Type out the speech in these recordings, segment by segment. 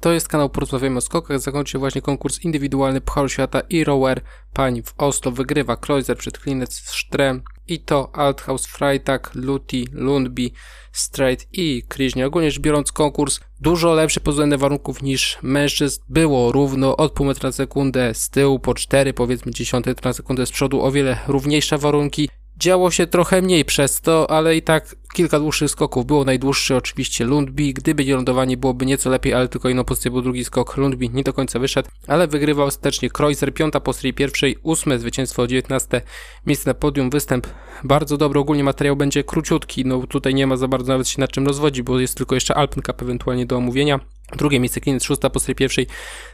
To jest kanał Porozmawiamy o skokach. Zakończył właśnie konkurs indywidualny Pucharu Świata i rower. Pani w Oslo wygrywa Kreuzer przed Klinec Strem i to Althaus, Freitag, Luti, Lundby, Straight i Kriżnie. Ogólnie rzecz biorąc konkurs dużo lepszy pod względem warunków niż mężczyzn. Było równo od pół metra na sekundę z tyłu po 4 powiedzmy dziesiąte na sekundę z przodu o wiele równiejsze warunki. Działo się trochę mniej przez to, ale i tak kilka dłuższych skoków. Było najdłuższy oczywiście Lundby, gdyby nie lądowanie byłoby nieco lepiej, ale tylko jedną pozycję był drugi skok. Lundby nie do końca wyszedł, ale wygrywał ostatecznie Kreuzer, piąta po serii pierwszej, ósme zwycięstwo, 19 miejsce na podium, występ bardzo dobry, ogólnie materiał będzie króciutki, no tutaj nie ma za bardzo nawet się nad czym rozwodzi, bo jest tylko jeszcze Alpen Cup ewentualnie do omówienia. Drugie miejsce Klinic, szósta po serii pierwszej,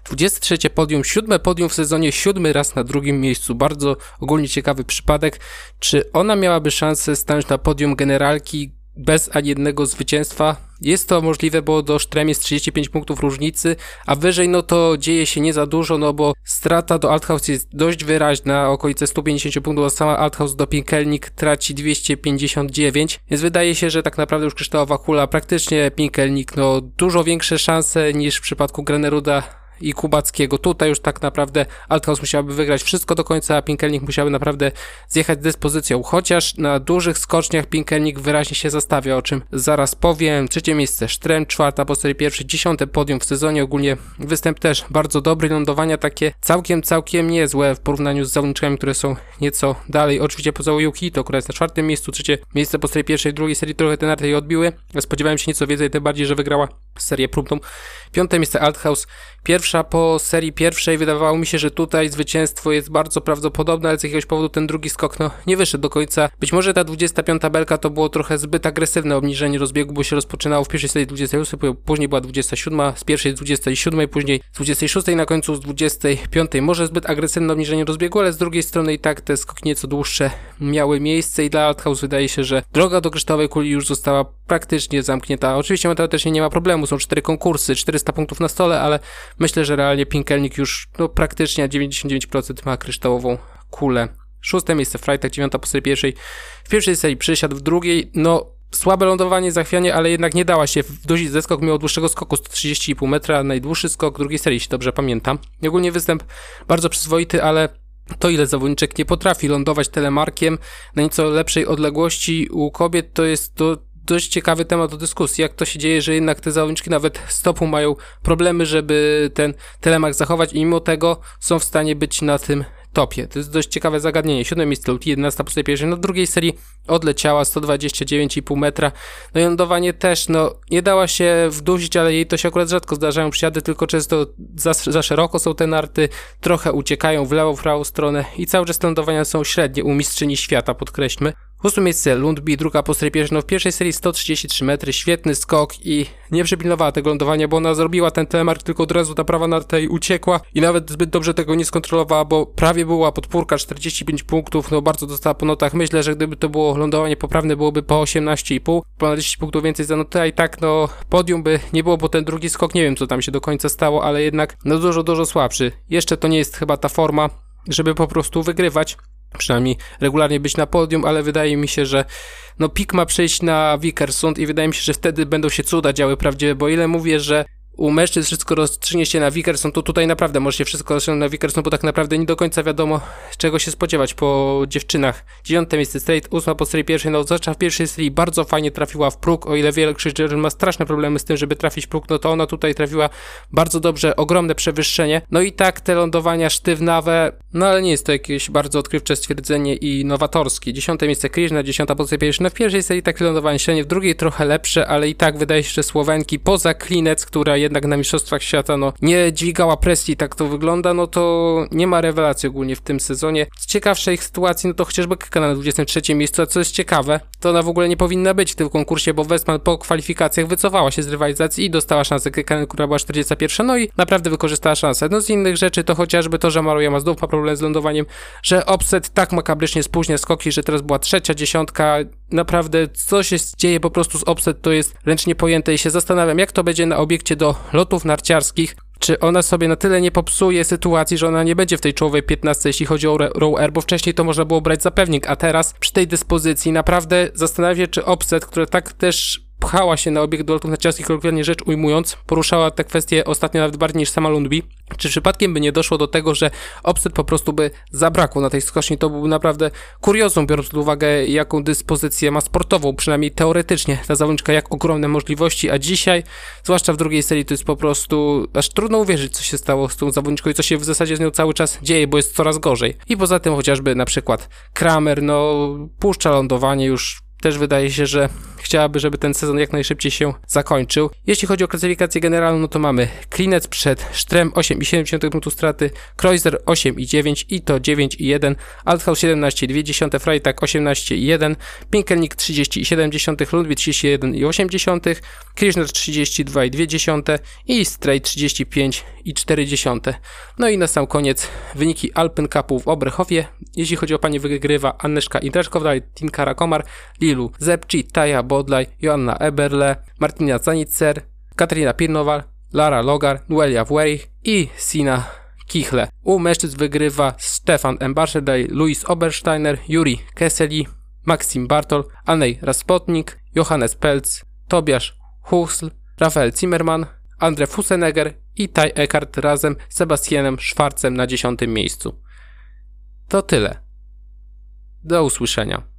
23 podium, siódme podium w sezonie, siódmy raz na drugim miejscu. Bardzo ogólnie ciekawy przypadek. Czy ona miałaby szansę stanąć na podium generalki bez ani jednego zwycięstwa? Jest to możliwe, bo do Sztrem jest 35 punktów różnicy, a wyżej no to dzieje się nie za dużo, no bo strata do Althaus jest dość wyraźna, okolice 150 punktów, a sama Althaus do Pinkelnik traci 259, więc wydaje się, że tak naprawdę już kryształowa kula praktycznie Pinkelnik, no dużo większe szanse niż w przypadku Greneruda i Kubackiego. Tutaj już tak naprawdę Althaus musiałaby wygrać wszystko do końca, a Pinkelnik musiałby naprawdę zjechać dyspozycją. Chociaż na dużych skoczniach Pinkelnik wyraźnie się zastawia, o czym zaraz powiem. Trzecie miejsce Sztrem, czwarta po serii pierwszej, dziesiąte podium w sezonie. Ogólnie występ też bardzo dobry, lądowania takie całkiem, całkiem niezłe w porównaniu z zawodniczkami, które są nieco dalej. Oczywiście poza Yukito, która jest na czwartym miejscu, trzecie miejsce po serii pierwszej, drugiej serii trochę te narty odbiły. Spodziewałem się nieco więcej, tym bardziej, że wygrała serię próbną. Piąte miejsce Althaus, pierwsza po serii pierwszej. Wydawało mi się, że tutaj zwycięstwo jest bardzo prawdopodobne, ale z jakiegoś powodu ten drugi skok no, nie wyszedł do końca. Być może ta 25 belka to było trochę zbyt agresywne obniżenie rozbiegu, bo się rozpoczynało w pierwszej serii 28, później była 27, z pierwszej z 27, później z 26 na końcu z 25. Może zbyt agresywne obniżenie rozbiegu, ale z drugiej strony i tak te skoki nieco dłuższe miały miejsce i dla Althaus wydaje się, że droga do kryształowej kuli już została praktycznie zamknięta. Oczywiście matematycznie nie ma problemu, są cztery konkursy, 400 punktów na stole, ale myślę, że realnie Pinkelnik już no, praktycznie na 99% ma kryształową kulę. Szóste miejsce Freitag, dziewiąta po serii pierwszej. W pierwszej serii przysiadł, w drugiej, no słabe lądowanie, zachwianie, ale jednak nie dała się wdusić zeskok mimo dłuższego skoku 130,5 metra, najdłuższy skok drugiej serii, jeśli dobrze pamiętam. Ogólnie występ bardzo przyzwoity, ale to ile zawodniczek nie potrafi lądować telemarkiem na nieco lepszej odległości u kobiet, to jest to dość ciekawy temat do dyskusji, jak to się dzieje, że jednak te zawodniczki nawet stopu mają problemy, żeby ten telemark zachować i mimo tego są w stanie być na tym topie. To jest dość ciekawe zagadnienie. Siódme miejsce Luti, 11 po pierwszej, no drugiej serii odleciała 129,5 metra. No i lądowanie też, no nie dała się wdusić, ale jej to się akurat rzadko zdarzają przysiady, tylko często za, za szeroko są te narty, trochę uciekają w lewo, w prawą stronę i cały czas lądowania są średnie u mistrzyni świata, podkreślmy. Ósme miejsce Lundby, druga po serii. No w pierwszej serii 133 metry, świetny skok i nie przypilnowała tego lądowania, bo ona zrobiła ten telemark, tylko od razu ta prawa na tej uciekła i nawet zbyt dobrze tego nie skontrolowała, bo prawie była podpórka 45 punktów, no bardzo dostała po notach. Myślę, że gdyby to było lądowanie poprawne, byłoby po 18,5, ponad 10 punktów więcej za notę, a i tak no podium by nie było, bo ten drugi skok, nie wiem co tam się do końca stało, ale jednak no dużo, dużo słabszy. Jeszcze to nie jest chyba ta forma, żeby po prostu wygrywać przynajmniej regularnie być na podium, ale wydaje mi się, że no pik ma przejść na Wikersund i wydaje mi się, że wtedy będą się cuda działy prawdziwe, bo ile mówię, że u mężczyzn wszystko rozstrzygnie się na Wickerson, to tutaj naprawdę może się wszystko rozstrzygnąć na Wickerson, bo tak naprawdę nie do końca wiadomo, czego się spodziewać po dziewczynach. Dziewiąte miejsce straight, ósma po serii pierwszej, no zwłaszcza w pierwszej serii bardzo fajnie trafiła w próg, o ile krzyczy, ma straszne problemy z tym, żeby trafić w próg, no to ona tutaj trafiła bardzo dobrze, ogromne przewyższenie. No i tak te lądowania sztywnawe, no ale nie jest to jakieś bardzo odkrywcze stwierdzenie i nowatorskie. Dziesiąte miejsce Kryżna, dziesiąta po serii pierwszej, no w pierwszej serii takie lądowanie średnie, w drugiej trochę lepsze, ale i tak wydaje się, że Słowenki poza Klinec, która jednak na Mistrzostwach Świata no, nie dźwigała presji, tak to wygląda, no to nie ma rewelacji ogólnie w tym sezonie. Z ciekawszej sytuacji, no to chociażby Kyka na 23 miejscu, a co jest ciekawe, to ona w ogóle nie powinna być w tym konkursie, bo Westman po kwalifikacjach wycofała się z rywalizacji i dostała szansę Kyka, która była 41, no i naprawdę wykorzystała szansę. No z innych rzeczy to chociażby to, że Maruja znów problem z lądowaniem, że Offset tak makabrycznie spóźnia skoki, że teraz była trzecia dziesiątka, naprawdę co się dzieje po prostu z Offset to jest ręcznie pojęte i się zastanawiam, jak to będzie na obiekcie do lotów narciarskich, czy ona sobie na tyle nie popsuje sytuacji, że ona nie będzie w tej czołowej 15, jeśli chodzi o row air, bo wcześniej to można było brać za pewnik, a teraz przy tej dyspozycji naprawdę zastanawiam się, czy Offset, które tak też pchała się na obieg duelów narciarskich, kolokwialnie rzecz ujmując, poruszała te kwestie ostatnio nawet bardziej niż sama Lundby. Czy przypadkiem by nie doszło do tego, że Obsted po prostu by zabrakło na tej skoczni, to byłby naprawdę kuriozum, biorąc pod uwagę jaką dyspozycję ma sportową, przynajmniej teoretycznie ta zawodniczka, jak ogromne możliwości, a dzisiaj, zwłaszcza w drugiej serii, to jest po prostu aż trudno uwierzyć, co się stało z tą zawodniczką i co się w zasadzie z nią cały czas dzieje, bo jest coraz gorzej. I poza tym chociażby na przykład Kramer, no puszcza lądowanie już też wydaje się, że chciałaby, żeby ten sezon jak najszybciej się zakończył. Jeśli chodzi o klasyfikację generalną, no to mamy Klinec przed Sztrem 8,7 punktu straty, Kreuzer 8,9 i to 9,1, Althaus 17,2, Freitag 18,1, Pinkelnik 30,7, Lundby 31,8, Kirchner 32,2 i Stray 35,4. No i na sam koniec wyniki Alpen Cupu w Obrechowie. Jeśli chodzi o panie wygrywa Anneszka Indraczkowa, Tinka Rakomar, Lilu Zepci, Taja Bodlaj, Joanna Eberle, Martina Zanitzer, Katarina Pirnowal, Lara Logar, Nuelia Wwerich i Sina Kichle. U mężczyzn wygrywa Stefan Embarszedaj, Luis Obersteiner, Juri Kesseli, Maxim Bartol, Anej Raspotnik, Johannes Pelc, Tobiasz Husl, Rafael Zimmermann, Andre Fusenegger i Taj Eckart razem z Sebastianem Schwarzem na dziesiątym miejscu. To tyle. Do usłyszenia.